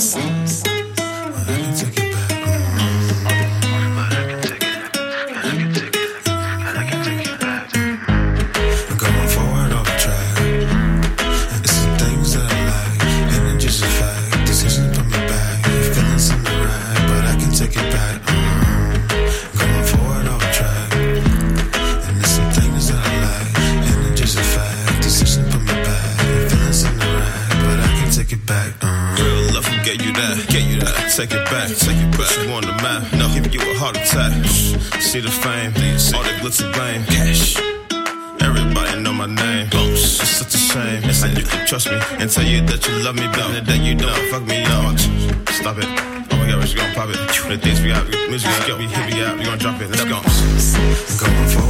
Yes. Take it back, take it back. You on the map, no, give you a heart attack. See the fame, all the glitz and blame. Cash. Everybody know my name. Bumps. It's such a shame. How you can trust me and tell you that you love me, but the day you don't, fuck me up. Stop it. Oh my god, we're gonna pop it. The things we got, music we hit me out, we gonna drop it. Let's go. Going forward.